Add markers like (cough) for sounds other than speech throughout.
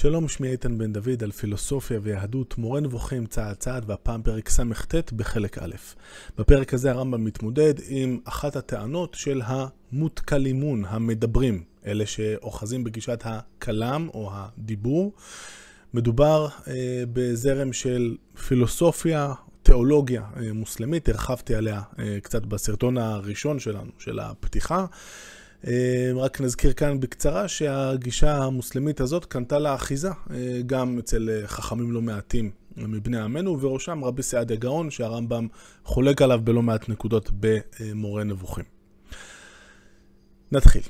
שלום, שמי איתן בן דוד על פילוסופיה ויהדות, מורה נבוכים צעד צעד, והפעם פרק סט בחלק א'. בפרק הזה הרמב"ם מתמודד עם אחת הטענות של המותקלימון, המדברים, אלה שאוחזים בגישת הכלם או הדיבור. מדובר אה, בזרם של פילוסופיה, תיאולוגיה אה, מוסלמית, הרחבתי עליה אה, קצת בסרטון הראשון שלנו, של הפתיחה. אה, רק נזכיר כאן בקצרה שהגישה המוסלמית הזאת קנתה לה אחיזה אה, גם אצל אה, חכמים לא מעטים מבני עמנו, ובראשם רבי סעדיה גאון, שהרמב"ם חולק עליו בלא מעט נקודות במורה נבוכים. נתחיל.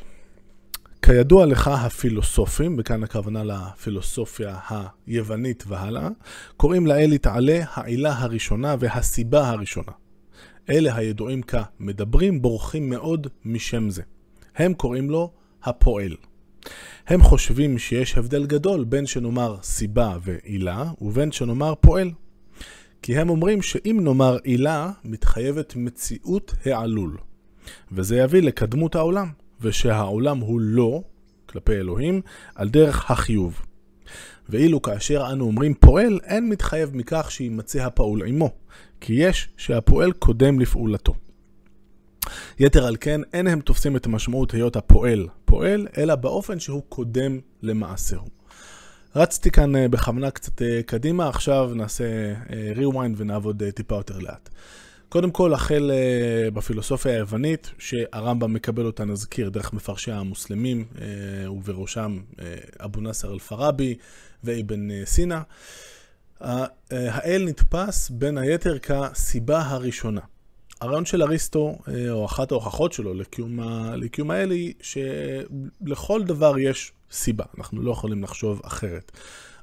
כידוע לך הפילוסופים, וכאן הכוונה לפילוסופיה היוונית והלאה, קוראים לאל יתעלה העילה הראשונה והסיבה הראשונה. אלה הידועים כמדברים בורחים מאוד משם זה. הם קוראים לו הפועל. הם חושבים שיש הבדל גדול בין שנאמר סיבה ועילה ובין שנאמר פועל. כי הם אומרים שאם נאמר עילה, מתחייבת מציאות העלול. וזה יביא לקדמות העולם, ושהעולם הוא לא, כלפי אלוהים, על דרך החיוב. ואילו כאשר אנו אומרים פועל, אין מתחייב מכך שימצא הפעול עמו, כי יש שהפועל קודם לפעולתו. יתר על כן, אין הם תופסים את משמעות היות הפועל פועל, אלא באופן שהוא קודם למעשהו. רצתי כאן אה, בכוונה קצת אה, קדימה, עכשיו נעשה אה, rewind ונעבוד טיפה יותר לאט. קודם כל, החל בפילוסופיה היוונית, שהרמב"ם מקבל אותה, נזכיר, דרך מפרשי המוסלמים, ובראשם אבו נאסר אל-פרבי ואבן סינה. האל נתפס בין היתר כסיבה הראשונה. הרעיון של אריסטו, אה, או אחת ההוכחות שלו לקיום, ה... לקיום האל, היא שלכל דבר יש סיבה, אנחנו לא יכולים לחשוב אחרת.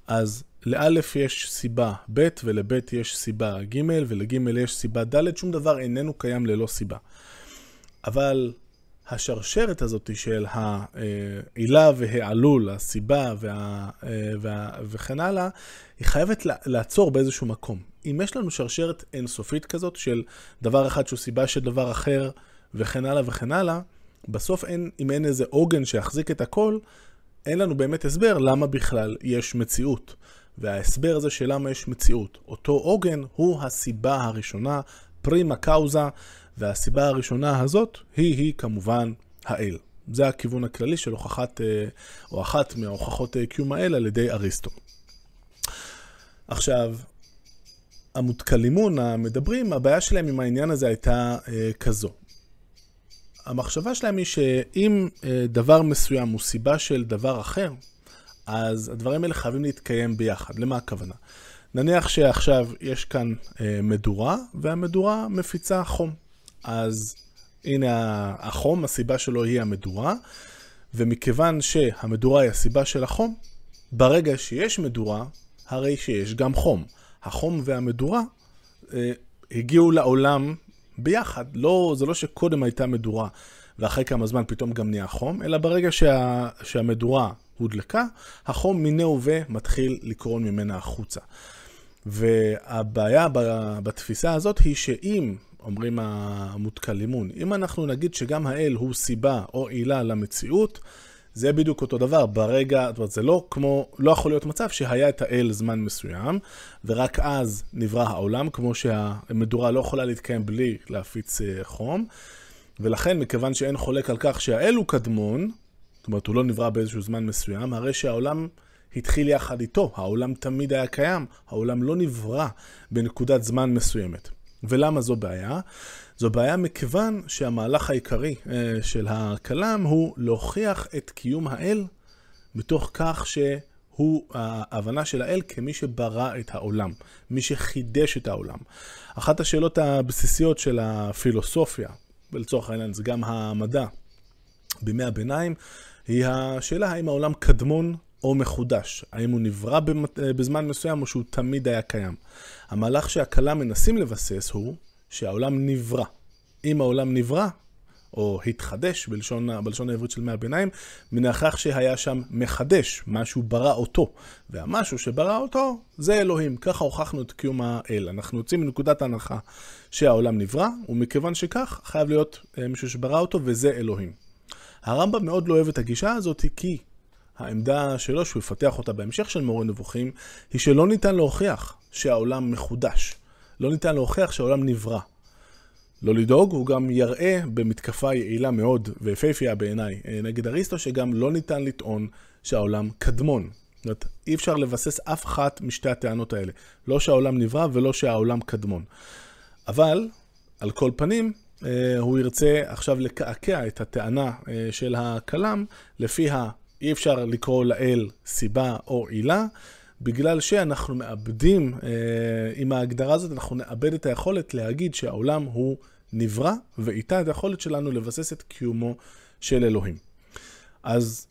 אז לאלף יש סיבה ב' ולב' יש סיבה ג' ולג' יש סיבה ד', שום דבר איננו קיים ללא סיבה. אבל השרשרת הזאת של העילה והעלול, הסיבה וה, אה, וה, וכן הלאה, היא חייבת לעצור באיזשהו מקום. אם יש לנו שרשרת אינסופית כזאת של דבר אחד שהוא סיבה של דבר אחר וכן הלאה וכן הלאה, בסוף אין, אם אין איזה עוגן שיחזיק את הכל, אין לנו באמת הסבר למה בכלל יש מציאות. וההסבר הזה של למה יש מציאות, אותו עוגן הוא הסיבה הראשונה, פרימה קאוזה, והסיבה הראשונה הזאת היא-היא כמובן האל. זה הכיוון הכללי של הוכחת, אה, או אחת מהוכחות אה, קיום האל על ידי אריסטו. עכשיו, המותקלימון, המדברים, הבעיה שלהם עם העניין הזה הייתה אה, כזו. המחשבה שלהם היא שאם אה, דבר מסוים הוא סיבה של דבר אחר, אז הדברים האלה חייבים להתקיים ביחד. למה הכוונה? נניח שעכשיו יש כאן אה, מדורה, והמדורה מפיצה חום. אז הנה החום, הסיבה שלו היא המדורה, ומכיוון שהמדורה היא הסיבה של החום, ברגע שיש מדורה, הרי שיש גם חום. החום והמדורה אה, הגיעו לעולם ביחד. לא, זה לא שקודם הייתה מדורה ואחרי כמה זמן פתאום גם נהיה חום, אלא ברגע שה, שהמדורה הודלקה, החום מיניה ומתחיל לקרון ממנה החוצה. והבעיה בתפיסה הזאת היא שאם, אומרים המותקלימון, אם אנחנו נגיד שגם האל הוא סיבה או עילה למציאות, זה בדיוק אותו דבר, ברגע, זאת אומרת, זה לא כמו, לא יכול להיות מצב שהיה את האל זמן מסוים, ורק אז נברא העולם, כמו שהמדורה לא יכולה להתקיים בלי להפיץ אה, חום, ולכן, מכיוון שאין חולק על כך שהאל הוא קדמון, זאת אומרת, הוא לא נברא באיזשהו זמן מסוים, הרי שהעולם התחיל יחד איתו, העולם תמיד היה קיים, העולם לא נברא בנקודת זמן מסוימת. ולמה זו בעיה? זו בעיה מכיוון שהמהלך העיקרי אה, של הכלם הוא להוכיח את קיום האל מתוך כך שהוא ההבנה של האל כמי שברא את העולם, מי שחידש את העולם. אחת השאלות הבסיסיות של הפילוסופיה, ולצורך העניין זה גם המדע בימי הביניים, היא השאלה האם העולם קדמון או מחודש, האם הוא נברא בזמן מסוים או שהוא תמיד היה קיים. המהלך שהכלה מנסים לבסס הוא שהעולם נברא. אם העולם נברא, או התחדש בלשון, בלשון העברית של מי הביניים, מנכח שהיה שם מחדש, משהו ברא אותו. והמשהו שברא אותו זה אלוהים. ככה הוכחנו את קיום האל. אנחנו יוצאים מנקודת ההנחה שהעולם נברא, ומכיוון שכך חייב להיות אה, מישהו שברא אותו, וזה אלוהים. הרמב"ם מאוד לא אוהב את הגישה הזאת, כי העמדה שלו, שהוא יפתח אותה בהמשך של מורה נבוכים, היא שלא ניתן להוכיח שהעולם מחודש. לא ניתן להוכיח שהעולם נברא. לא לדאוג, הוא גם יראה במתקפה יעילה מאוד ויפהפייה בעיניי אה, נגד אריסטו, שגם לא ניתן לטעון שהעולם קדמון. זאת אומרת, אי אפשר לבסס אף אחת משתי הטענות האלה. לא שהעולם נברא ולא שהעולם קדמון. אבל, על כל פנים, אה, הוא ירצה עכשיו לקעקע את הטענה אה, של הכלם, לפיה אי אפשר לקרוא לאל סיבה או עילה, בגלל שאנחנו מאבדים, אה, עם ההגדרה הזאת, אנחנו נאבד את היכולת להגיד שהעולם הוא נברא, ואיתה את היכולת שלנו לבסס את קיומו של אלוהים. אז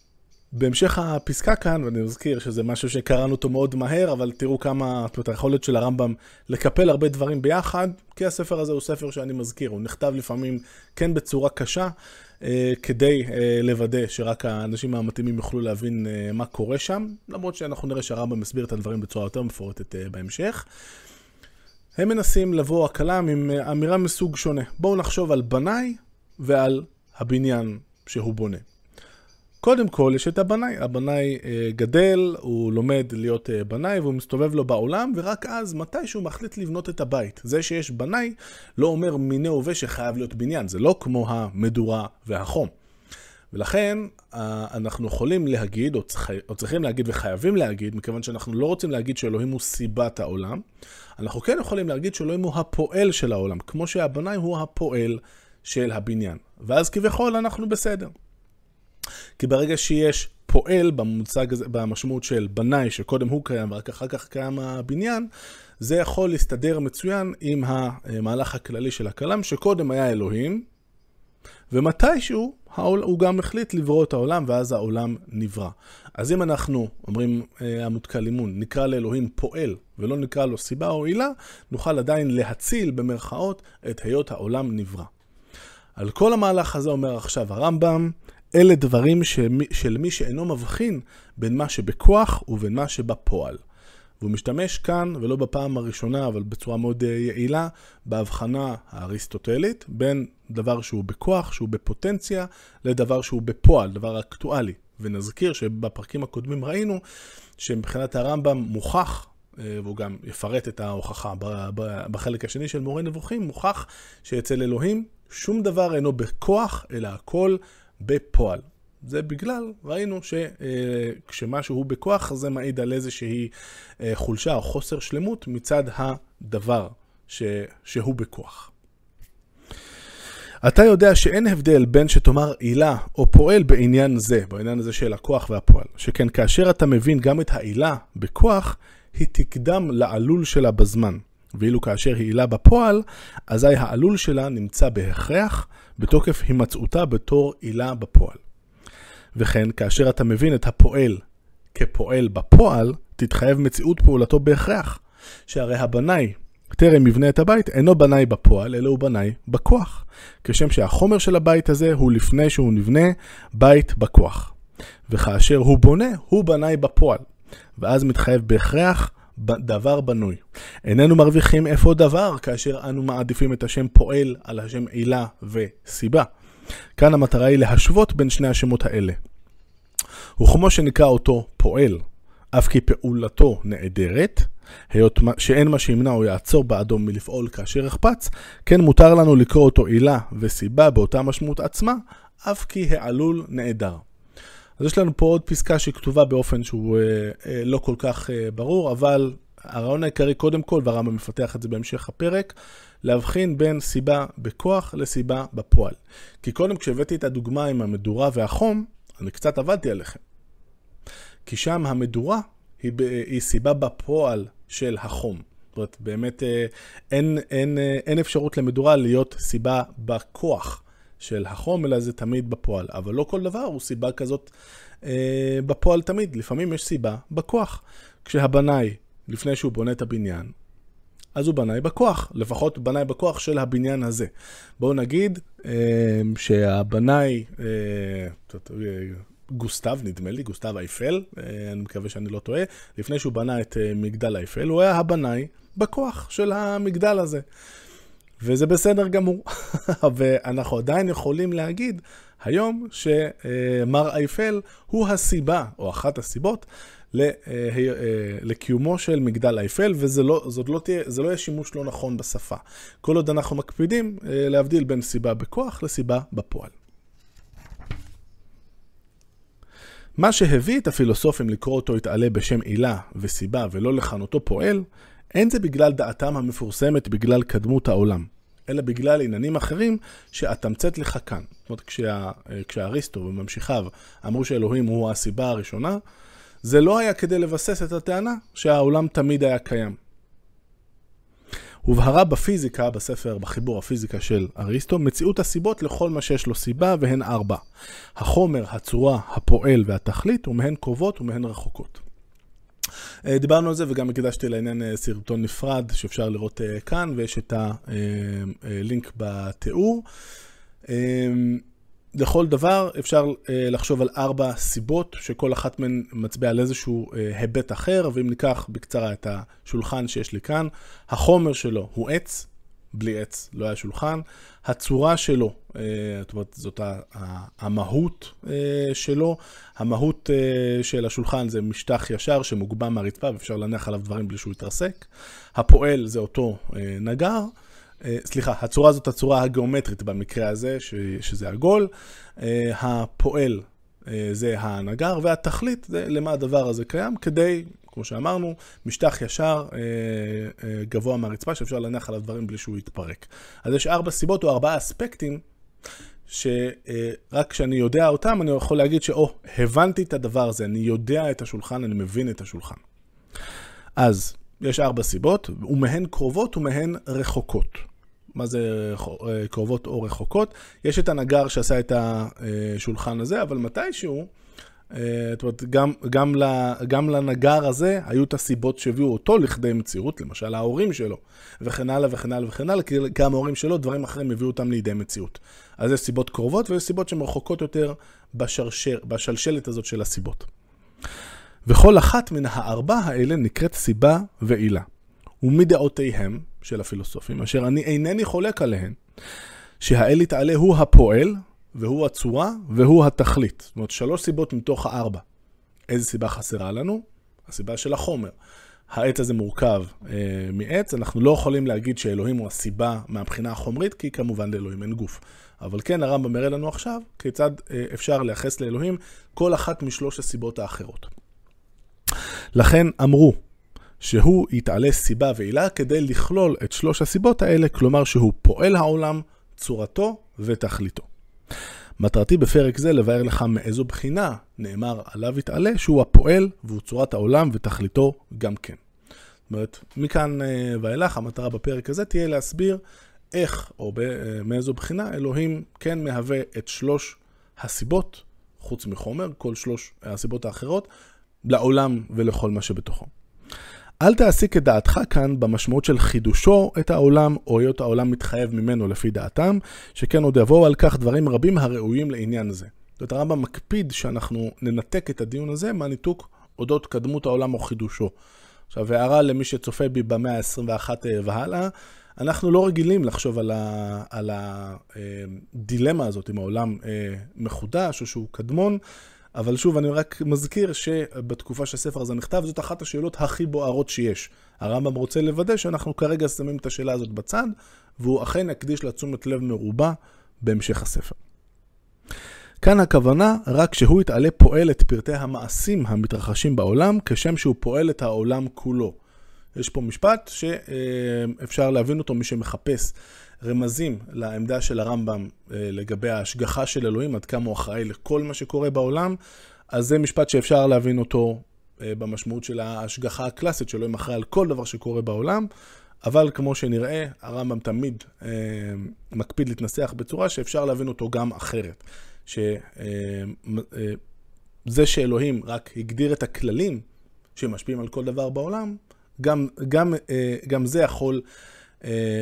בהמשך הפסקה כאן, ואני מזכיר שזה משהו שקראנו אותו מאוד מהר, אבל תראו כמה, זאת אומרת, היכולת של הרמב"ם לקפל הרבה דברים ביחד, כי הספר הזה הוא ספר שאני מזכיר, הוא נכתב לפעמים כן בצורה קשה, אה, כדי אה, לוודא שרק האנשים המתאימים יוכלו להבין אה, מה קורה שם, למרות שאנחנו נראה שהרמב"ם מסביר את הדברים בצורה יותר מפורטת בהמשך. הם מנסים לבוא הכלם עם אמירה מסוג שונה. בואו נחשוב על בנאי ועל הבניין שהוא בונה. קודם כל יש את הבנאי, הבנאי אה, גדל, הוא לומד להיות אה, בנאי והוא מסתובב לו בעולם, ורק אז מתי שהוא מחליט לבנות את הבית. זה שיש בנאי לא אומר מיני הווה שחייב להיות בניין, זה לא כמו המדורה והחום. ולכן אה, אנחנו יכולים להגיד, או, צריכ, או צריכים להגיד וחייבים להגיד, מכיוון שאנחנו לא רוצים להגיד שאלוהים הוא סיבת העולם, אנחנו כן יכולים להגיד שאלוהים הוא הפועל של העולם, כמו שהבנאי הוא הפועל של הבניין. ואז כביכול אנחנו בסדר. כי ברגע שיש פועל במוצג הזה, במשמעות של בנאי, שקודם הוא קיים ורק אחר כך קיים הבניין, זה יכול להסתדר מצוין עם המהלך הכללי של הכלם, שקודם היה אלוהים, ומתישהו הוא גם החליט לברוא את העולם, ואז העולם נברא. אז אם אנחנו, אומרים אה, עמוד לימון, נקרא לאלוהים פועל, ולא נקרא לו סיבה או עילה, נוכל עדיין להציל במרכאות את היות העולם נברא. על כל המהלך הזה אומר עכשיו הרמב"ם, אלה דברים שמי, של מי שאינו מבחין בין מה שבכוח ובין מה שבפועל. והוא משתמש כאן, ולא בפעם הראשונה, אבל בצורה מאוד אה, יעילה, בהבחנה האריסטוטלית בין דבר שהוא בכוח, שהוא בפוטנציה, לדבר שהוא בפועל, דבר אקטואלי. ונזכיר שבפרקים הקודמים ראינו שמבחינת הרמב"ם מוכח, אה, והוא גם יפרט את ההוכחה בחלק השני של מורה נבוכים, מוכח שאצל אלוהים שום דבר אינו בכוח, אלא הכל בפועל. זה בגלל, ראינו שכשמשהו הוא בכוח, זה מעיד על איזושהי אה, חולשה או חוסר שלמות מצד הדבר ש... שהוא בכוח. אתה יודע שאין הבדל בין שתאמר עילה או פועל בעניין זה, בעניין הזה של הכוח והפועל. שכן כאשר אתה מבין גם את העילה בכוח, היא תקדם לעלול שלה בזמן. ואילו כאשר היא עילה בפועל, אזי העלול שלה נמצא בהכרח בתוקף הימצאותה בתור עילה בפועל. וכן, כאשר אתה מבין את הפועל כפועל בפועל, תתחייב מציאות פעולתו בהכרח. שהרי הבנאי, טרם יבנה את הבית, אינו בנאי בפועל, אלא הוא בנאי בכוח. כשם שהחומר של הבית הזה הוא לפני שהוא נבנה בית בכוח. וכאשר הוא בונה, הוא בנאי בפועל. ואז מתחייב בהכרח דבר בנוי. איננו מרוויחים אפוא דבר כאשר אנו מעדיפים את השם פועל על השם עילה וסיבה. כאן המטרה היא להשוות בין שני השמות האלה. וכמו שנקרא אותו פועל, אף כי פעולתו נעדרת, היות שאין מה שימנע או יעצור בעדו מלפעול כאשר יחפץ, כן מותר לנו לקרוא אותו עילה וסיבה באותה משמעות עצמה, אף כי העלול נעדר. אז יש לנו פה עוד פסקה שכתובה באופן שהוא אה, אה, לא כל כך אה, ברור, אבל הרעיון העיקרי קודם כל, והרמב"ם מפתח את זה בהמשך הפרק, להבחין בין סיבה בכוח לסיבה בפועל. כי קודם כשהבאתי את הדוגמה עם המדורה והחום, אני קצת עבדתי עליכם. כי שם המדורה היא, היא סיבה בפועל של החום. זאת אומרת, באמת אה, אין, אין, אה, אין אפשרות למדורה להיות סיבה בכוח. של החום, אלא זה תמיד בפועל. אבל לא כל דבר הוא סיבה כזאת אה, בפועל תמיד. לפעמים יש סיבה בכוח. כשהבנאי, לפני שהוא בונה את הבניין, אז הוא בנאי בכוח, לפחות בנאי בכוח של הבניין הזה. בואו נגיד אה, שהבנאי, אה, גוסטב, נדמה לי, גוסטב אייפל, אה, אני מקווה שאני לא טועה, לפני שהוא בנה את אה, מגדל אייפל, הוא היה הבנאי בכוח של המגדל הזה. וזה בסדר גמור. (laughs) ואנחנו עדיין יכולים להגיד היום שמר אייפל הוא הסיבה, או אחת הסיבות, לקיומו של מגדל אייפל, וזה לא, לא תהיה, לא יהיה שימוש לא נכון בשפה. כל עוד אנחנו מקפידים להבדיל בין סיבה בכוח לסיבה בפועל. מה שהביא את הפילוסופים לקרוא אותו התעלה בשם עילה וסיבה ולא לכנותו פועל, אין זה בגלל דעתם המפורסמת בגלל קדמות העולם, אלא בגלל עניינים אחרים שאתמצת לך כאן. זאת אומרת, כשה, כשאריסטו וממשיכיו אמרו שאלוהים הוא הסיבה הראשונה, זה לא היה כדי לבסס את הטענה שהעולם תמיד היה קיים. הובהרה בפיזיקה, בספר, בחיבור הפיזיקה של אריסטו, מציאות הסיבות לכל מה שיש לו סיבה, והן ארבע. החומר, הצורה, הפועל והתכלית, ומהן קרובות ומהן רחוקות. אה, דיברנו על זה וגם הקדשתי לעניין אה, סרטון נפרד שאפשר לראות אה, כאן, ויש את הלינק בתיאור. לכל דבר אפשר לחשוב על ארבע סיבות, שכל אחת מהן מצביעה על איזשהו היבט אחר, ואם ניקח בקצרה את השולחן שיש לי כאן, החומר שלו הוא עץ, בלי עץ לא היה שולחן, הצורה שלו, אה, זאת אומרת, זאת המהות שלו, המהות של השולחן זה משטח ישר שמוגבע מהרצפה ואפשר להניח עליו דברים בלי שהוא יתרסק, הפועל זה אותו נגר, אה, סליחה, הצורה הזאת הצורה הגיאומטרית במקרה הזה, שזה עגול. אה, הפועל אה, זה הנגר, והתכלית זה למה הדבר הזה קיים, כדי, כמו שאמרנו, משטח ישר גבוה מהרצפה, שאפשר להניח עליו דברים בלי שהוא יתפרק. אז יש ארבע סיבות או ארבעה אספקטים. שרק כשאני יודע אותם, אני יכול להגיד שאו, הבנתי את הדבר הזה, אני יודע את השולחן, אני מבין את השולחן. אז יש ארבע סיבות, ומהן קרובות ומהן רחוקות. מה זה אה, קרובות או רחוקות? יש את הנגר שעשה את השולחן הזה, אבל מתישהו, אה, זאת אומרת, גם, גם, גם לנגר הזה היו את הסיבות שהביאו אותו לכדי מציאות, למשל ההורים שלו, וכן הלאה וכן הלאה וכן הלאה, כי גם ההורים שלו, דברים אחרים הביאו אותם לידי מציאות. אז יש סיבות קרובות ויש סיבות שהן רחוקות יותר בשרשר, בשלשלת הזאת של הסיבות. וכל אחת מן הארבע האלה נקראת סיבה ועילה. ומדעותיהם של הפילוסופים, אשר אני אינני חולק עליהן, שהאל יתעלה הוא הפועל, והוא הצורה, והוא התכלית. זאת אומרת, שלוש סיבות מתוך הארבע. איזה סיבה חסרה לנו? הסיבה של החומר. העץ הזה מורכב אה, מעץ, אנחנו לא יכולים להגיד שאלוהים הוא הסיבה מהבחינה החומרית, כי כמובן לאלוהים אין גוף. אבל כן, הרמב"ם מראה לנו עכשיו כיצד אה, אפשר לייחס לאלוהים כל אחת משלוש הסיבות האחרות. לכן אמרו שהוא יתעלה סיבה ועילה כדי לכלול את שלוש הסיבות האלה, כלומר שהוא פועל העולם, צורתו ותכליתו. מטרתי בפרק זה לבאר לך מאיזו בחינה נאמר עליו יתעלה שהוא הפועל והוא צורת העולם ותכליתו גם כן. זאת אומרת, מכאן אה, ואילך המטרה בפרק הזה תהיה להסביר איך או אה, מאיזו בחינה אלוהים כן מהווה את שלוש הסיבות, חוץ מחומר, כל שלוש הסיבות האחרות, לעולם ולכל מה שבתוכו. אל תעסיק את דעתך כאן במשמעות של חידושו את העולם, או היות העולם מתחייב ממנו לפי דעתם, שכן עוד יבואו על כך דברים רבים הראויים לעניין זה. זאת הרמב"ם מקפיד שאנחנו ננתק את הדיון הזה מהניתוק אודות קדמות העולם או חידושו. עכשיו, הערה למי שצופה בי במאה ה-21 אה, והלאה, אנחנו לא רגילים לחשוב על הדילמה אה, הזאת, אם העולם אה, מחודש או שהוא קדמון. אבל שוב, אני רק מזכיר שבתקופה שהספר הזה נכתב, זאת אחת השאלות הכי בוערות שיש. הרמב"ם רוצה לוודא שאנחנו כרגע שמים את השאלה הזאת בצד, והוא אכן יקדיש לה תשומת לב מרובה בהמשך הספר. כאן הכוונה רק שהוא יתעלה פועל את פרטי המעשים המתרחשים בעולם, כשם שהוא פועל את העולם כולו. יש פה משפט שאפשר להבין אותו מי שמחפש רמזים לעמדה של הרמב"ם אה, לגבי ההשגחה של אלוהים, עד כמה הוא אחראי לכל מה שקורה בעולם, אז זה משפט שאפשר להבין אותו אה, במשמעות של ההשגחה הקלאסית, שאלוהים אחראי על כל דבר שקורה בעולם, אבל כמו שנראה, הרמב"ם תמיד אה, מקפיד להתנסח בצורה שאפשר להבין אותו גם אחרת. שזה שאלוהים רק הגדיר את הכללים שמשפיעים על כל דבר בעולם, גם, גם, גם זה יכול אה,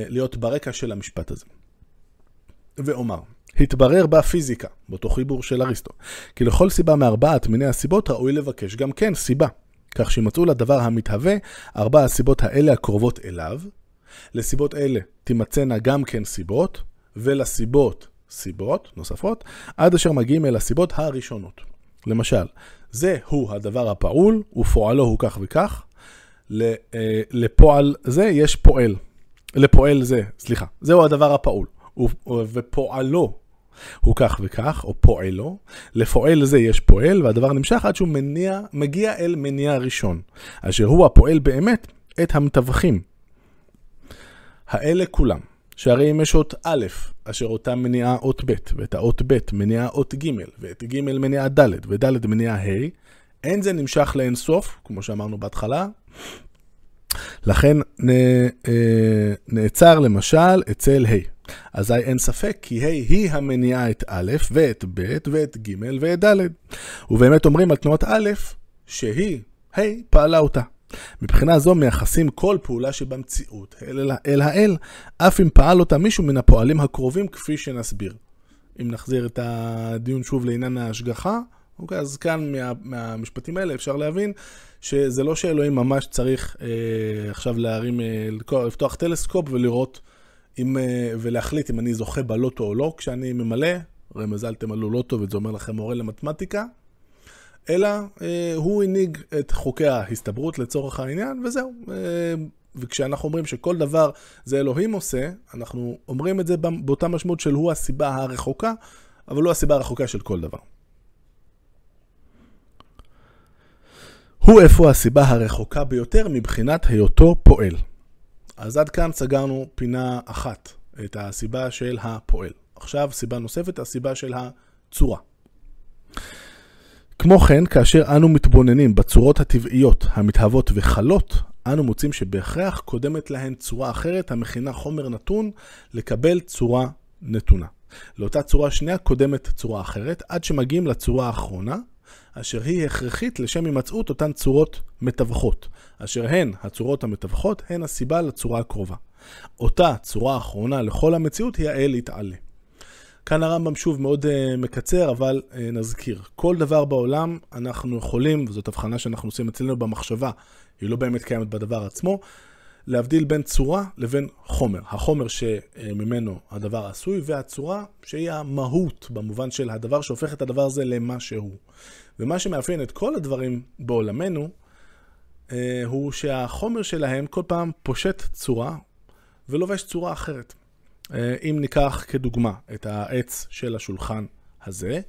להיות ברקע של המשפט הזה. ואומר, התברר בפיזיקה, באותו חיבור של אריסטו, כי לכל סיבה מארבעת מיני הסיבות ראוי לבקש גם כן סיבה, כך שימצאו לדבר המתהווה ארבע הסיבות האלה הקרובות אליו. לסיבות אלה תימצאנה גם כן סיבות, ולסיבות סיבות נוספות, עד אשר מגיעים אל הסיבות הראשונות. למשל, זה הוא הדבר הפעול, ופועלו הוא כך וכך. אה, לפועל זה יש פועל. לפועל זה, סליחה, זהו הדבר הפעול. ופועלו הוא כך וכך, או פועלו. לפועל זה יש פועל, והדבר נמשך עד שהוא מניע, מגיע אל מניע ראשון, אשר הוא הפועל באמת את המתווכים. האלה כולם, שהרי אם יש אות א', אשר אותה מניעה אות ב', ואת האות ב' מניעה אות ג', ואת ג' מניעה ד', וד' מניעה ה', אין זה נמשך לאין סוף, כמו שאמרנו בהתחלה. לכן נ, אה, נעצר למשל אצל ה'. אזי אין ספק כי ה' היא המניעה את א', ואת ב', ואת ג', ואת ד'. ובאמת אומרים על תנועת א', שהיא, ה', פעלה אותה. מבחינה זו מייחסים כל פעולה שבמציאות אל, אל האל, אף אם פעל אותה מישהו מן הפועלים הקרובים כפי שנסביר. אם נחזיר את הדיון שוב לעניין ההשגחה, אוקיי, אז כאן מה, מהמשפטים האלה אפשר להבין שזה לא שאלוהים ממש צריך אה, עכשיו להרים, אה, לפתוח טלסקופ ולראות אם, אה, ולהחליט אם אני זוכה בלוטו או לא כשאני ממלא, הרי מזל תמלאו לוטו וזה אומר לכם מורה למתמטיקה, אלא אה, הוא הנהיג את חוקי ההסתברות לצורך העניין, וזהו. אה, וכשאנחנו אומרים שכל דבר זה אלוהים עושה, אנחנו אומרים את זה באותה משמעות של הוא הסיבה הרחוקה, אבל לא הסיבה הרחוקה של כל דבר. הוא איפה הסיבה הרחוקה ביותר מבחינת היותו פועל. אז עד כאן סגרנו פינה אחת, את הסיבה של הפועל. עכשיו סיבה נוספת, הסיבה של הצורה. כמו כן, כאשר אנו מתבוננים בצורות הטבעיות המתהוות וחלות, אנו מוצאים שבהכרח קודמת להן צורה אחרת המכינה חומר נתון לקבל צורה נתונה. לאותה צורה שנייה קודמת צורה אחרת, עד שמגיעים לצורה האחרונה, אשר היא הכרחית לשם הימצאות אותן צורות מתווכות, אשר הן הצורות המתווכות, הן הסיבה לצורה הקרובה. אותה צורה אחרונה לכל המציאות היא האל יתעלה. כאן הרמב"ם שוב מאוד uh, מקצר, אבל uh, נזכיר. כל דבר בעולם אנחנו יכולים, וזאת הבחנה שאנחנו עושים אצלנו במחשבה, היא לא באמת קיימת בדבר עצמו, להבדיל בין צורה לבין חומר. החומר שממנו הדבר עשוי, והצורה שהיא המהות, במובן של הדבר שהופך את הדבר הזה למה שהוא. ומה שמאפיין את כל הדברים בעולמנו, אה, הוא שהחומר שלהם כל פעם פושט צורה ולובש צורה אחרת. אה, אם ניקח כדוגמה את העץ של השולחן הזה,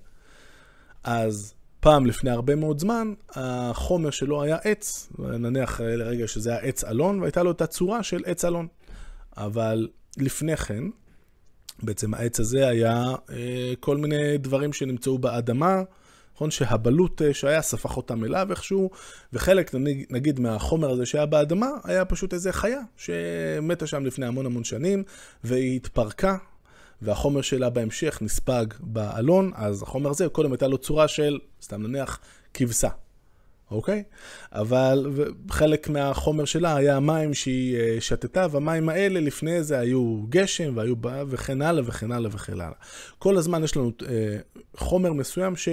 אז פעם לפני הרבה מאוד זמן, החומר שלו היה עץ, נניח לרגע שזה היה עץ אלון, והייתה לו את הצורה של עץ אלון. אבל לפני כן, בעצם העץ הזה היה אה, כל מיני דברים שנמצאו באדמה, נכון? שהבלוט אה, שהיה ספח אותם אליו איכשהו, וחלק, נגיד, מהחומר הזה שהיה באדמה, היה פשוט איזה חיה שמתה שם לפני המון המון שנים, והיא התפרקה, והחומר שלה בהמשך נספג באלון, אז החומר הזה, קודם הייתה לו צורה של, סתם נניח, כבשה. אוקיי? אבל חלק מהחומר שלה היה המים שהיא אה, שתתה, והמים האלה לפני זה היו גשם, והיו וכן הלאה וכן הלאה וכן הלאה. כל הזמן יש לנו אה, חומר מסוים ש...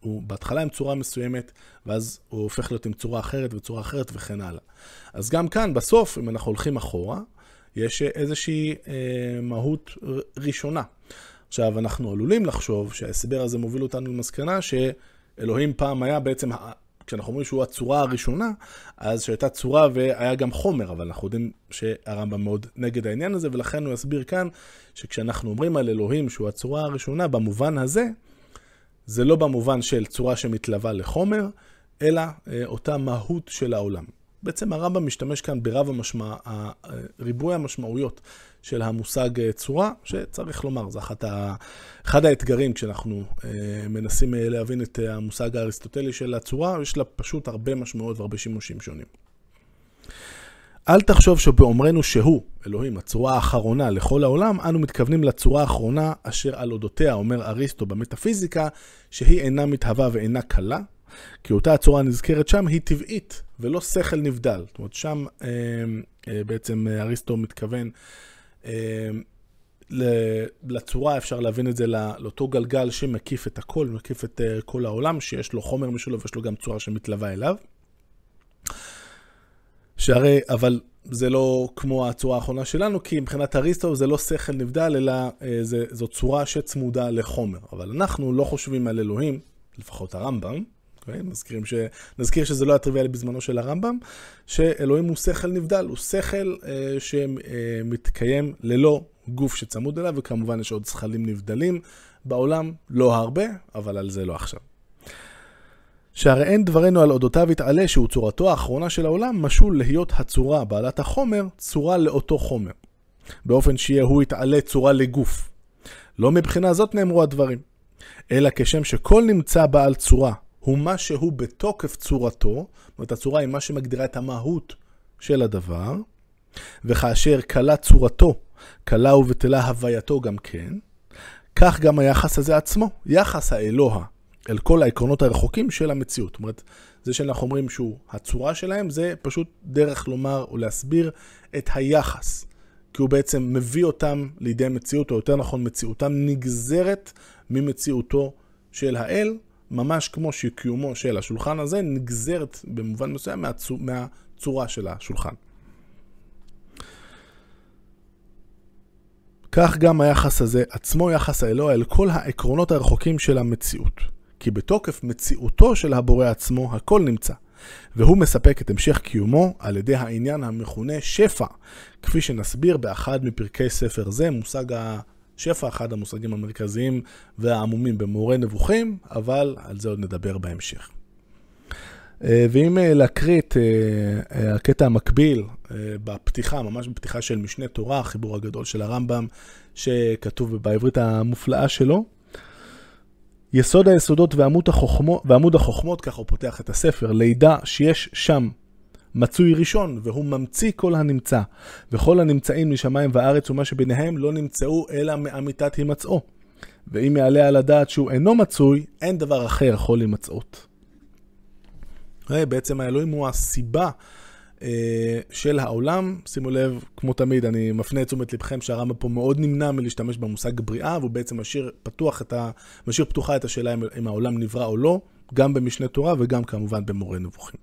הוא בהתחלה עם צורה מסוימת, ואז הוא הופך להיות עם צורה אחרת וצורה אחרת וכן הלאה. אז גם כאן, בסוף, אם אנחנו הולכים אחורה, יש איזושהי אה, מהות ראשונה. עכשיו, אנחנו עלולים לחשוב שההסבר הזה מוביל אותנו למסקנה שאלוהים פעם היה בעצם, כשאנחנו אומרים שהוא הצורה הראשונה, אז שהייתה צורה והיה גם חומר, אבל אנחנו יודעים שהרמב"ם מאוד נגד העניין הזה, ולכן הוא יסביר כאן שכשאנחנו אומרים על אלוהים שהוא הצורה הראשונה, במובן הזה, זה לא במובן של צורה שמתלווה לחומר, אלא אה, אותה מהות של העולם. בעצם הרמב"ם משתמש כאן ברב המשמע, ריבוי המשמעויות של המושג אה, צורה, שצריך לומר, זה אחת ה, אחד האתגרים כשאנחנו אה, מנסים אה, להבין את אה, המושג האריסטוטלי של הצורה, יש לה פשוט הרבה משמעויות והרבה שימושים שונים. אל תחשוב שבאומרנו שהוא, אלוהים, הצורה האחרונה לכל העולם, אנו מתכוונים לצורה האחרונה אשר על אודותיה אומר אריסטו במטאפיזיקה, שהיא אינה מתהווה ואינה קלה, כי אותה הצורה הנזכרת שם היא טבעית ולא שכל נבדל. זאת אומרת, שם אה, אה, בעצם אריסטו מתכוון אה, לצורה, אפשר להבין את זה לאותו גלגל שמקיף את הכל, מקיף את אה, כל העולם, שיש לו חומר משלו ויש לו גם צורה שמתלווה אליו. שהרי, אבל זה לא כמו הצורה האחרונה שלנו, כי מבחינת אריסטו זה לא שכל נבדל, אלא אה, זה, זו צורה שצמודה לחומר. אבל אנחנו לא חושבים על אלוהים, לפחות הרמב"ם, okay? אוקיי? ש... נזכיר שזה לא היה טריוויאלי בזמנו של הרמב"ם, שאלוהים הוא שכל נבדל, הוא שכל אה, שמתקיים ללא גוף שצמוד אליו, וכמובן יש עוד זכלים נבדלים בעולם, לא הרבה, אבל על זה לא עכשיו. שהרי אין דברנו על אודותיו יתעלה שהוא צורתו האחרונה של העולם, משול להיות הצורה בעלת החומר, צורה לאותו חומר. באופן שיהיה הוא יתעלה צורה לגוף. לא מבחינה זאת נאמרו הדברים, אלא כשם שכל נמצא בעל צורה הוא מה שהוא בתוקף צורתו, זאת אומרת הצורה היא מה שמגדירה את המהות של הדבר, וכאשר קלה צורתו, קלה ובטלה הווייתו גם כן, כך גם היחס הזה עצמו, יחס האלוה אל כל העקרונות הרחוקים של המציאות. זאת אומרת, זה שאנחנו אומרים שהוא הצורה שלהם, זה פשוט דרך לומר או להסביר את היחס. כי הוא בעצם מביא אותם לידי מציאות, או יותר נכון, מציאותם נגזרת ממציאותו של האל, ממש כמו שקיומו של השולחן הזה נגזרת במובן מסוים מהצור, מהצורה של השולחן. כך גם היחס הזה עצמו יחס האלוה אל כל העקרונות הרחוקים של המציאות. כי בתוקף מציאותו של הבורא עצמו הכל נמצא, והוא מספק את המשך קיומו על ידי העניין המכונה שפע, כפי שנסביר באחד מפרקי ספר זה, מושג השפע, אחד המושגים המרכזיים והעמומים במורה נבוכים, אבל על זה עוד נדבר בהמשך. אה, ואם אה, להקריא את אה, הקטע המקביל בפתיחה, ממש בפתיחה של משנה תורה, החיבור הגדול של הרמב"ם, שכתוב בעברית המופלאה שלו, יסוד היסודות ועמוד החוכמות, ועמוד החוכמות, ככה הוא פותח את הספר, לידע שיש שם מצוי ראשון, והוא ממציא כל הנמצא, וכל הנמצאים משמיים וארץ ומה שביניהם לא נמצאו אלא מאמיתת הימצאו. ואם יעלה על הדעת שהוא אינו מצוי, אין דבר אחר יכול להימצאות. בעצם האלוהים הוא הסיבה של העולם. שימו לב, כמו תמיד, אני מפנה את תשומת לבכם שהרמב"ם פה מאוד נמנע מלהשתמש במושג בריאה, והוא בעצם משאיר, פתוח את ה... משאיר פתוחה את השאלה אם, אם העולם נברא או לא, גם במשנה תורה וגם כמובן במורה נבוכים.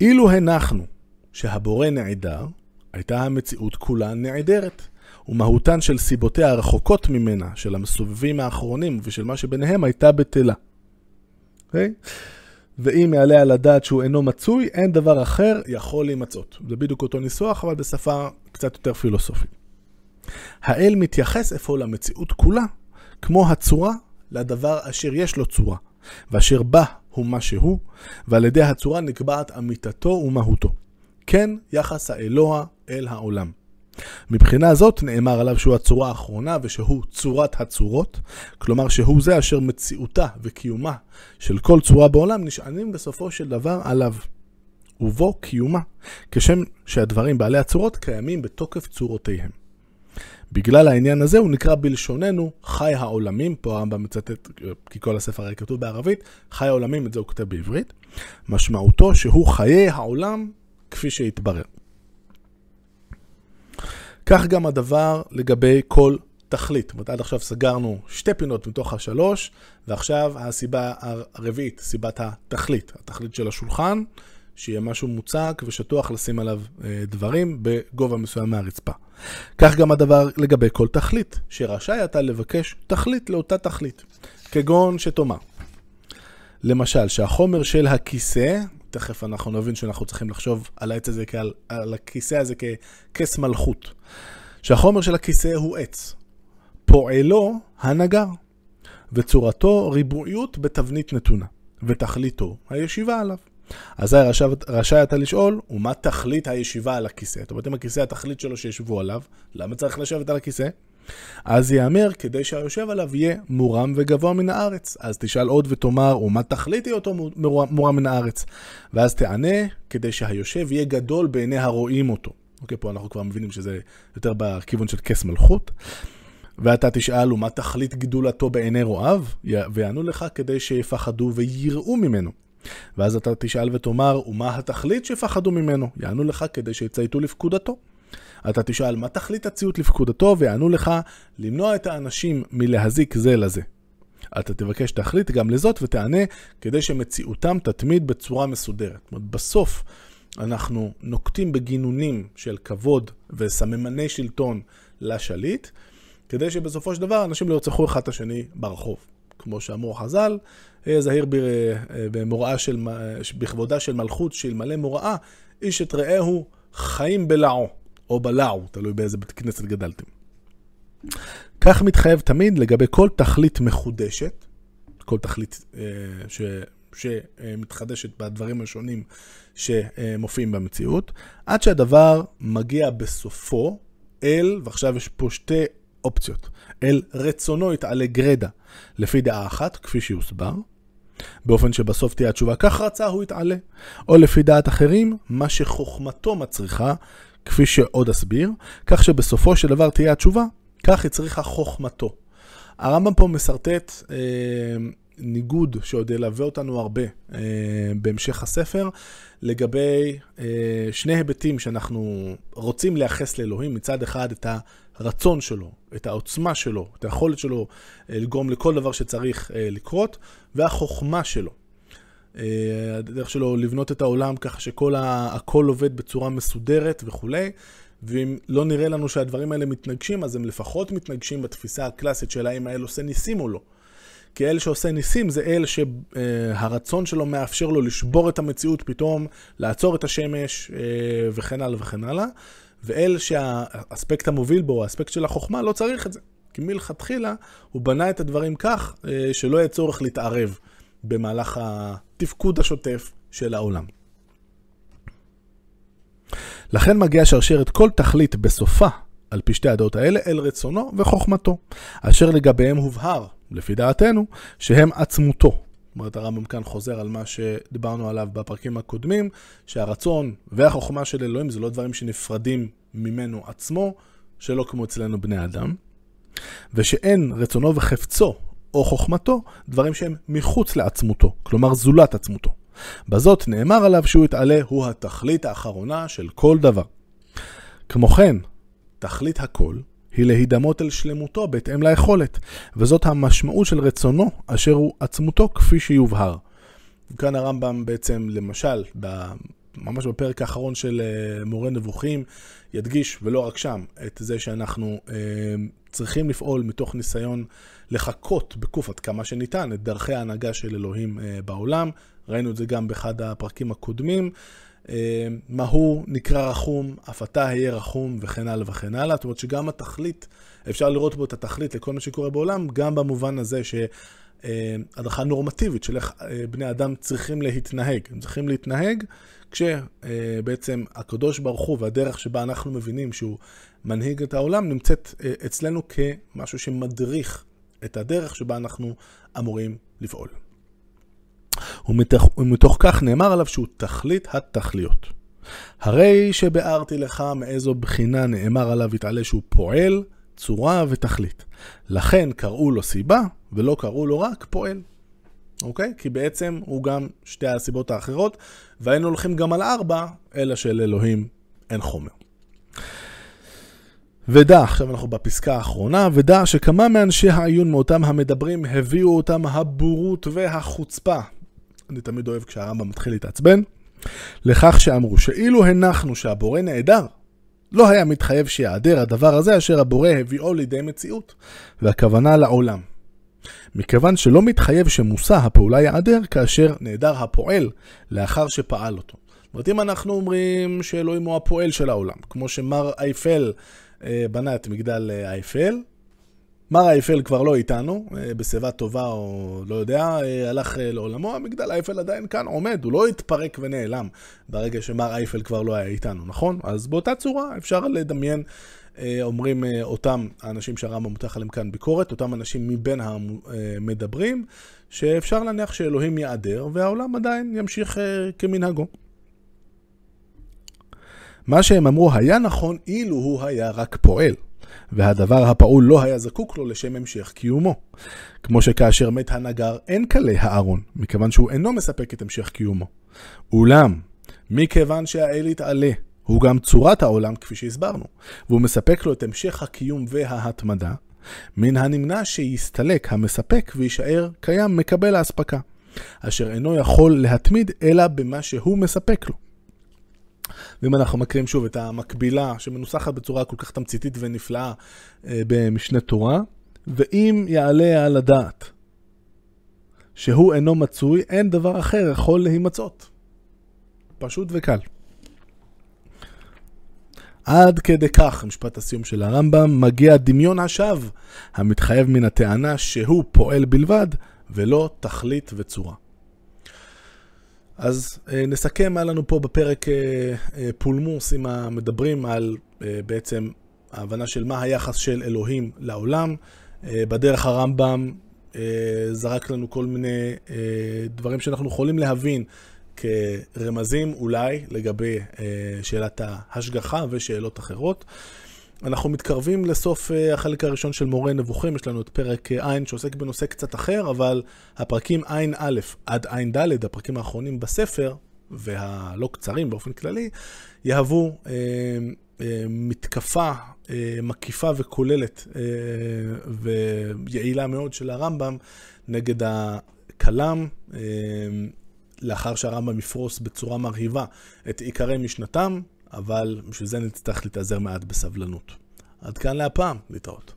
אילו הנחנו שהבורא נעדר, הייתה המציאות כולה נעדרת, ומהותן של סיבותיה הרחוקות ממנה, של המסובבים האחרונים ושל מה שביניהם, הייתה בטלה. Okay? ואם יעלה על הדעת שהוא אינו מצוי, אין דבר אחר יכול להימצאות. זה בדיוק אותו ניסוח, אבל בשפה קצת יותר פילוסופית. האל מתייחס אפוא למציאות כולה, כמו הצורה לדבר אשר יש לו צורה, ואשר בה הוא מה שהוא, ועל ידי הצורה נקבעת אמיתתו ומהותו. כן יחס האלוה אל העולם. מבחינה זאת נאמר עליו שהוא הצורה האחרונה ושהוא צורת הצורות, כלומר שהוא זה אשר מציאותה וקיומה של כל צורה בעולם נשענים בסופו של דבר עליו. ובו קיומה, כשם שהדברים בעלי הצורות קיימים בתוקף צורותיהם. בגלל העניין הזה הוא נקרא בלשוננו חי העולמים, פה הרמב"ם מצטט, כי כל הספר הרי כתוב בערבית, חי העולמים, את זה הוא כותב בעברית. משמעותו שהוא חיי העולם כפי שהתברר. כך גם הדבר לגבי כל תכלית. זאת אומרת, עד עכשיו סגרנו שתי פינות מתוך השלוש, ועכשיו הסיבה הרביעית, סיבת התכלית. התכלית של השולחן, שיהיה משהו מוצק ושטוח לשים עליו אה, דברים בגובה מסוים מהרצפה. כך גם הדבר לגבי כל תכלית, שרשאי אתה לבקש תכלית לאותה תכלית. כגון שתאמר, למשל, שהחומר של הכיסא, תכף אנחנו נבין שאנחנו צריכים לחשוב על העץ הזה כעל, על הכיסא הזה ככס מלכות. שהחומר של הכיסא הוא עץ. פועלו הנגר, וצורתו ריבועיות בתבנית נתונה, ותכליתו הישיבה עליו. אזי רשאי, אתה לשאול, ומה תכלית הישיבה על הכיסא? זאת אומרת, אם הכיסא התכלית שלו שישבו עליו, למה צריך לשבת על הכיסא? אז ייאמר כדי שהיושב עליו יהיה מורם וגבוה מן הארץ. אז תשאל עוד ותאמר, ומה תכלית היותו מורם מן הארץ? ואז תענה, כדי שהיושב יהיה גדול בעיני הרואים אותו. אוקיי, פה אנחנו כבר מבינים שזה יותר בכיוון של כס מלכות. ואתה תשאל, ומה תכלית גדולתו בעיני רועיו? ויענו לך כדי שיפחדו ויראו ממנו. ואז אתה תשאל ותאמר, ומה התכלית שיפחדו ממנו? יענו לך כדי שיצייתו לפקודתו. אתה תשאל, מה תכלית הציות לפקודתו? ויענו לך, למנוע את האנשים מלהזיק זה לזה. אתה תבקש תכלית גם לזאת ותענה, כדי שמציאותם תתמיד בצורה מסודרת. זאת אומרת, בסוף, אנחנו נוקטים בגינונים של כבוד וסממני שלטון לשליט, כדי שבסופו של דבר אנשים לא ירצחו אחד את השני ברחוב. כמו שאמרו חז"ל, זהיר במוראה של, בכבודה של מלכות שאלמלא מוראה, איש את רעהו חיים בלעו, או בלעו, תלוי באיזה בית כנסת גדלתם. כך מתחייב תמיד לגבי כל תכלית מחודשת, כל תכלית אה, ש, שמתחדשת בדברים השונים שמופיעים במציאות, עד שהדבר מגיע בסופו אל, ועכשיו יש פה שתי אופציות, אל רצונו יתעלה גרדה, לפי דעה אחת, כפי שיוסבר, באופן שבסוף תהיה התשובה, כך רצה הוא יתעלה, או לפי דעת אחרים, מה שחוכמתו מצריכה, כפי שעוד אסביר, כך שבסופו של דבר תהיה התשובה, כך הצריכה חוכמתו. הרמב"ם פה משרטט אה, ניגוד שעוד ילווה אותנו הרבה אה, בהמשך הספר, לגבי אה, שני היבטים שאנחנו רוצים לייחס לאלוהים, מצד אחד את הרצון שלו, את העוצמה שלו, את היכולת שלו אה, לגרום לכל דבר שצריך אה, לקרות, והחוכמה שלו. אה, הדרך שלו לבנות את העולם ככה שהכל עובד בצורה מסודרת וכולי. ואם לא נראה לנו שהדברים האלה מתנגשים, אז הם לפחות מתנגשים בתפיסה הקלאסית של האם האל עושה ניסים או לא. כי אל שעושה ניסים זה אל שהרצון שלו מאפשר לו לשבור את המציאות פתאום, לעצור את השמש וכן הלאה וכן הלאה. ואל שהאספקט המוביל בו, האספקט של החוכמה, לא צריך את זה. כי מלכתחילה הוא בנה את הדברים כך שלא יהיה צורך להתערב במהלך התפקוד השוטף של העולם. לכן מגיעה שרשרת כל תכלית בסופה, על פי שתי הדעות האלה, אל רצונו וחוכמתו, אשר לגביהם הובהר, לפי דעתנו, שהם עצמותו. זאת אומרת, הרמב"ם כאן חוזר על מה שדיברנו עליו בפרקים הקודמים, שהרצון והחוכמה של אלוהים זה לא דברים שנפרדים ממנו עצמו, שלא כמו אצלנו בני אדם, ושאין רצונו וחפצו או חוכמתו דברים שהם מחוץ לעצמותו, כלומר זולת עצמותו. בזאת נאמר עליו שהוא יתעלה הוא התכלית האחרונה של כל דבר. כמו כן, תכלית הכל היא להידמות אל שלמותו בהתאם ליכולת, וזאת המשמעות של רצונו אשר הוא עצמותו כפי שיובהר. כאן הרמב"ם בעצם, למשל, ממש בפרק האחרון של אה, מורה נבוכים, ידגיש, ולא רק שם, את זה שאנחנו אה, צריכים לפעול מתוך ניסיון לחקות בקוף עד כמה שניתן את דרכי ההנהגה של אלוהים אה, בעולם. ראינו את זה גם באחד הפרקים הקודמים. מה הוא נקרא רחום, אף אתה היה רחום וכן הלאה וכן הלאה. זאת אומרת שגם התכלית, אפשר לראות בו את התכלית לכל מה שקורה בעולם, גם במובן הזה ש... הדרכה נורמטיבית של איך בני אדם צריכים להתנהג. הם צריכים להתנהג כשבעצם הקדוש ברוך הוא והדרך שבה אנחנו מבינים שהוא מנהיג את העולם נמצאת אה, אצלנו כמשהו שמדריך את הדרך שבה אנחנו אמורים לפעול. ומתוך, ומתוך כך נאמר עליו שהוא תכלית התכליות. הרי שביארתי לך מאיזו בחינה נאמר עליו יתעלה שהוא פועל, צורה ותכלית. לכן קראו לו סיבה ולא קראו לו רק פועל. אוקיי? כי בעצם הוא גם שתי הסיבות האחרות, והיינו הולכים גם על ארבע, אלא שלאלוהים אין חומר. ודע, עכשיו אנחנו בפסקה האחרונה, ודע שכמה מאנשי העיון מאותם המדברים הביאו אותם הבורות והחוצפה. אני תמיד אוהב כשהרמב"ם מתחיל להתעצבן. לכך שאמרו שאילו הנחנו שהבורא נעדר, לא היה מתחייב שיעדר הדבר הזה אשר הבורא הביאו לידי מציאות, והכוונה לעולם. מכיוון שלא מתחייב שמושא הפעולה ייעדר כאשר נעדר הפועל לאחר שפעל אותו. זאת אומרת, אם אנחנו אומרים שאלוהים הוא הפועל של העולם, כמו שמר אייפל אה, בנה את מגדל אה, אייפל, מר אייפל כבר לא איתנו, אה, בשיבה טובה או לא יודע, אה, הלך אה, לעולמו, המגדל אייפל עדיין כאן עומד, הוא לא התפרק ונעלם ברגע שמר אייפל כבר לא היה איתנו, נכון? אז באותה צורה אפשר לדמיין אומרים אותם האנשים שהרמב"ם מותח עליהם כאן ביקורת, אותם אנשים מבין המדברים, שאפשר להניח שאלוהים ייעדר והעולם עדיין ימשיך כמנהגו. מה שהם אמרו היה נכון אילו הוא היה רק פועל, והדבר הפעול לא היה זקוק לו לשם המשך קיומו. כמו שכאשר מת הנגר אין כלה הארון, מכיוון שהוא אינו מספק את המשך קיומו. אולם, מכיוון שהאל יתעלה הוא גם צורת העולם כפי שהסברנו, והוא מספק לו את המשך הקיום וההתמדה, מן הנמנע שיסתלק המספק ויישאר קיים מקבל האספקה, אשר אינו יכול להתמיד אלא במה שהוא מספק לו. ואם אנחנו מכירים שוב את המקבילה שמנוסחת בצורה כל כך תמציתית ונפלאה אה, במשנה תורה, ואם יעלה על הדעת שהוא אינו מצוי, אין דבר אחר יכול להימצאות. פשוט וקל. עד כדי כך, משפט הסיום של הרמב"ם, מגיע דמיון השווא המתחייב מן הטענה שהוא פועל בלבד ולא תכלית וצורה. אז אה, נסכם, היה לנו פה בפרק אה, אה, פולמוס עם המדברים על בעצם ההבנה של מה היחס של אלוהים לעולם. בדרך הרמב"ם זרק לנו כל מיני דברים שאנחנו יכולים להבין כרמזים אולי לגבי שאלת ההשגחה ושאלות אחרות. אנחנו מתקרבים לסוף אה, החלק הראשון של מורה נבוכים, יש לנו את פרק אה, ע' שעוסק בנושא קצת אחר, אבל הפרקים ע'-א' עד ע'-ד', הפרקים האחרונים בספר, והלא קצרים באופן כללי, יהוו אה, אה, מתקפה אה, מקיפה וכוללת אה, ויעילה מאוד של הרמב"ם נגד הכלם. אה, לאחר שהרמב"ם יפרוס בצורה מרהיבה את עיקרי משנתם, אבל בשביל זה נצטרך להתאזר מעט בסבלנות. עד כאן להפעם, להתראות.